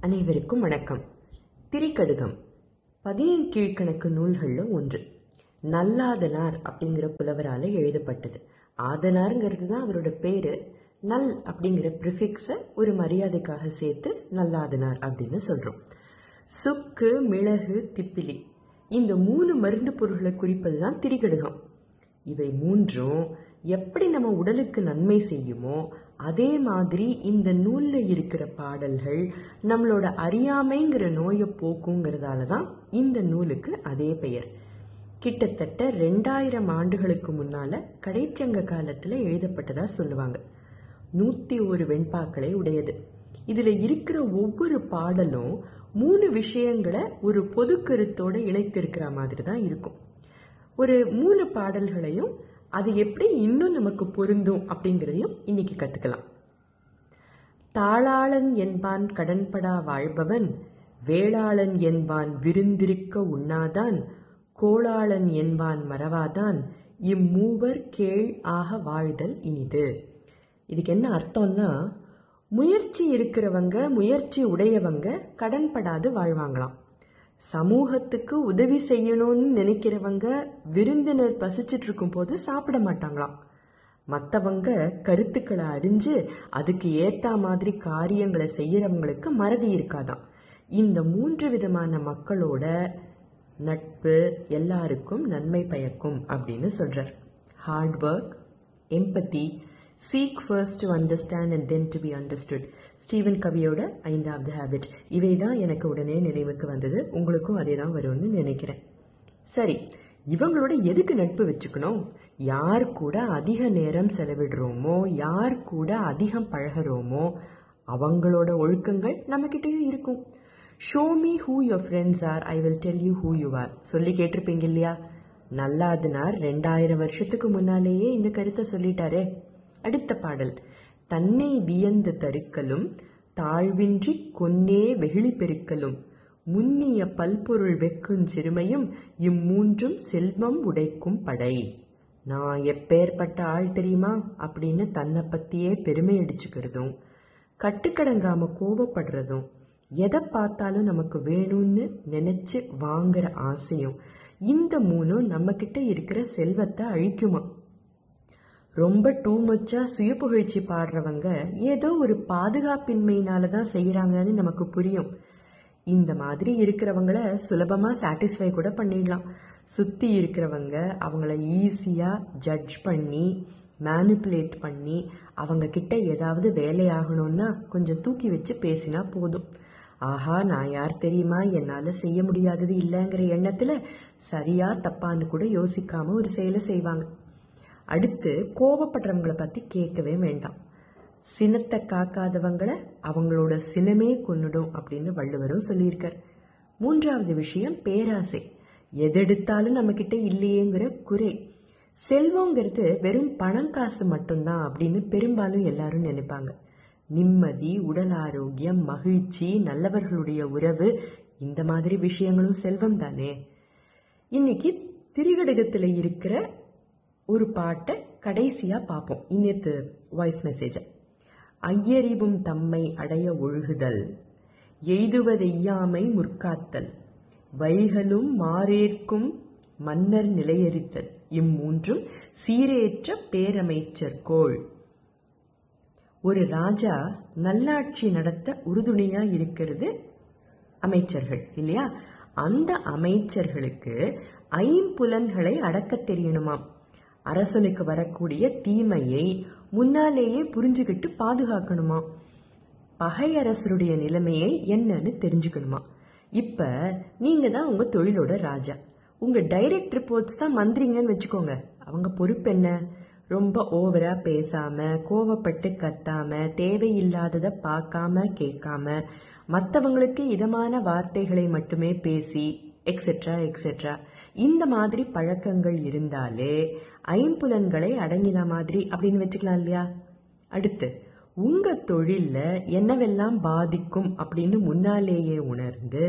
அனைவருக்கும் வணக்கம். திரிகடுகம். பதினேழு கீழ்கணக்கு நூல்களில் ஒன்று. நல்லாதனார் அப்படிங்கிற புலவரால் எழுதப்பட்டது. ஆதனாருங்கிறது தான் அவரோட பேரு. நல் அப்படிங்கிற ப்ரிஃபிக்ஸை ஒரு மரியாதைக்காக சேர்த்து நல்லாதனார் அப்படின்னு சொல்றோம். சுக்கு மிளகு திப்பிலி. இந்த மூணு மருந்து பொருட்களை குறிப்பது தான் திரிகடுகம். இவை மூன்றும் எப்படி நம்ம உடலுக்கு நன்மை செய்யுமோ அதே மாதிரி இந்த நூலில் இருக்கிற பாடல்கள் நம்மளோட அறியாமைங்கிற நோயை போக்குங்கிறதால தான் இந்த நூலுக்கு அதே பெயர். கிட்டத்தட்ட ரெண்டாயிரம் ஆண்டுகளுக்கு முன்னால கடைச்சங்க காலத்தில் எழுதப்பட்டதா சொல்லுவாங்க. நூற்றி ஒரு வெண்பாக்களை உடையது. இதில் இருக்கிற ஒவ்வொரு பாடலும் மூணு விஷயங்களை ஒரு பொது கருத்தோடு இணைத்திருக்கிற மாதிரி தான் இருக்கும். ஒரு மூணு பாடல்களையும் அது எப்படி இன்னும் நமக்கு பொருந்தும் அப்படிங்கிறதையும் இன்னைக்கு கற்றுக்கலாம் தாளாளன் என்பான் கடன்படா வாழ்பவன் வேளாளன் என்பான் விருந்திருக்க உண்ணாதான் கோளாளன் என்பான் மறவாதான் இம்மூவர் கேள் ஆக வாழ்தல் இனிது. இதுக்கு என்ன அர்த்தம்னா முயற்சி இருக்கிறவங்க முயற்சி உடையவங்க கடன்படாது வாழ்வாங்களாம். சமூகத்துக்கு உதவி செய்யணும்னு நினைக்கிறவங்க விருந்தினர் பசிச்சுட்டு இருக்கும் போது சாப்பிட மாட்டாங்களாம். மற்றவங்க கருத்துக்களை அறிஞ்சு அதுக்கு ஏற்ற மாதிரி காரியங்களை செய்யறவங்களுக்கு மறதி இருக்காதாம். இந்த மூன்று விதமான மக்களோட நட்பு எல்லாருக்கும் நன்மை பயக்கும் அப்படின்னு சொல்றார். Hard work empathy seek first to understand and then to be understood Steven கவியோட ஐந்தாவது ஹேபிட் இவை தான் எனக்கு உடனே நினைவுக்கு வந்தது. உங்களுக்கும் அதே தான் வரும்னு நினைக்கிறேன். சரி இவங்களோட எதுக்கு நட்பு வச்சுக்கணும்? யார் கூட அதிக நேரம் செலவிடுறோமோ யார் கூட அதிகம் பழகிறோமோ அவங்களோட ஒழுக்கங்கள் நம்மக்கிட்டேயும் இருக்கும். Show me who your friends are I will tell you who you are சொல்லி கேட்டிருப்பீங்க இல்லையா? நல்லாதுனார் ரெண்டாயிரம் வருஷத்துக்கு முன்னாலேயே இந்த கருத்தை சொல்லிட்டாரே. அடுத்த பாடல். தன்னை வியந்து தருக்கலும் தாழ்வின்றி கொன்னே வெகுளி பெருக்கலும் முன்னிய பல்பொருள் வெக்கும் சிறுமையும் இம்மூன்றும் செல்வம் உடைக்கும் படை. நான் எப்பேற்பட்ட ஆள் தெரியுமா? அப்படின்னு தன்னை பத்தியே பெருமை அடிச்சுக்கிறதும் கட்டுக்கடங்காம கோபப்படுறதும் எதை பார்த்தாலும் நமக்கு வேணும்னு நினைச்சு வாங்குற ஆசையும் இந்த மூணும் நம்ம கிட்ட இருக்கிற செல்வத்தை அழிக்குமா? ரொம்ப டூ மச்சா சுய புகழ்ச்சி பாடுறவங்க ஏதோ ஒரு பாதுகாப்பின்மையினால தான் செய்யறாங்கன்னு நமக்கு புரியும். இந்த மாதிரி இருக்கிறவங்கள சுலபமாக சாட்டிஸ்ஃபை கூட பண்ணிடலாம். சுற்றி இருக்கிறவங்க அவங்கள ஈஸியாக ஜட்ஜ் பண்ணி மேனிப்புலேட் பண்ணி அவங்க கிட்ட ஏதாவது வேலையாகணும்னா கொஞ்சம் தூக்கி வச்சு பேசினா போதும். ஆஹா நான் யார் தெரியுமா? என்னால் செய்ய முடியாதது இல்லைங்கிற எண்ணத்தில் சரியா தப்பான்னு கூட யோசிக்காம ஒரு செயலை செய்வாங்க. அடுத்து கோவப்படுறவங்களை பத்தி கேட்கவே வேண்டாம். சினத்தை காக்காதவங்கள அவங்களோட சினமே கொன்னுடும் அப்படின்னு வள்ளுவரும் சொல்லியிருக்கார். மூன்றாவது விஷயம் பேராசை. எதெடுத்தாலும் நம்ம கிட்ட இல்லையேங்கிற குறை. செல்வங்கிறது வெறும் பணம் காசு மட்டும்தான் அப்படின்னு பெரும்பாலும் எல்லாரும் நினைப்பாங்க. நிம்மதி உடல் ஆரோக்கியம் மகிழ்ச்சி நல்லவர்களுடைய உறவு இந்த மாதிரி விஷயங்களும் செல்வம் தானே இன்னைக்கு திரிகடகத்தில் இருக்கிற ஒரு பாட்டை கடைசியா பார்ப்போம் இன்னத்து வாய்ஸ் மெசேஜை ஐயறிவும் தம்மை அடைய ஒழுகுதல் எய்துவதெய்யாமை முற்காத்தல் வைகளும் மாறேற்கும் மன்னர் நிலையறித்தல். இம்மூன்றும் சீரேற்ற பேரமைச்சர் கோள். ஒரு ராஜா நல்லாட்சி நடத்த உறுதுணையா இருக்கிறது அமைச்சர்கள் இல்லையா? அந்த அமைச்சர்களுக்கு ஐம்புலன்களை அடக்க தெரியணுமாம். அரசனுக்கு வரக்கூடிய தீமையை முன்னாலேயே புரிஞ்சுக்கிட்டு பாதுகாக்கணுமா? பகையரசருடைய நிலைமையை என்னன்னு தெரிஞ்சுக்கணுமா? இப்ப நீங்க தான் உங்க தொழிலோட ராஜா. உங்க டைரக்ட் ரிப்போர்ட்ஸ் தான் மந்திரிங்கன்னு வச்சுக்கோங்க. அவங்க பொறுப்பு என்ன? ரொம்ப ஓவரா பேசாம கோவப்பட்டு கத்தாம தேவையில்லாததை பார்க்காம கேட்காம மற்றவங்களுக்கு இதமான வார்த்தைகளை மட்டுமே பேசி எக்ஸெட்ரா எக்ஸெட்ரா இந்த மாதிரி பழக்கங்கள் இருந்தாலே ஐம்புலன்களை அடங்கின மாதிரி அப்படின்னு வச்சுக்கலாம் இல்லையா? அடுத்து உங்க தொழில்ல என்னவெல்லாம் பாதிக்கும் அப்படின்னு முன்னாலேயே உணர்ந்து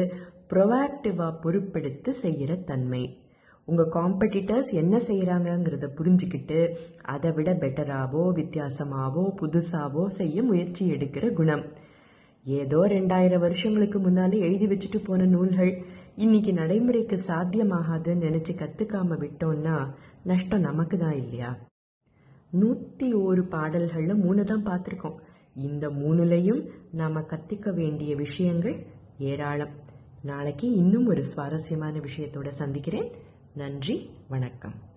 ப்ரொவாக்டிவா பொறுப்பெடுத்து செய்யற தன்மை. உங்க காம்படிட்டர்ஸ் என்ன செய்யறாங்கிறத புரிஞ்சுக்கிட்டு அதை விட பெட்டராவோ வித்தியாசமாவோ புதுசாவோ செய்ய முயற்சி எடுக்கிற குணம். ஏதோ ரெண்டாயிரம் வருஷங்களுக்கு முன்னாலே எழுதி வச்சுட்டு போன நூல்கள் இன்னைக்கு நடைமுறைக்கு சாத்தியமாகாதுன்னு நினைச்சு கத்துக்காம விட்டோம்னா நஷ்டம் நமக்கு தான் இல்லையா? நூத்தி ஒரு பாடல்கள்ல மூணு தான் பார்த்துருக்கோம். இந்த மூணுலையும் நாம கத்திக்க வேண்டிய விஷயங்கள் ஏராளம். நாளைக்கு இன்னும் ஒரு சுவாரஸ்யமான விஷயத்தோட சந்திக்கிறேன். நன்றி வணக்கம்.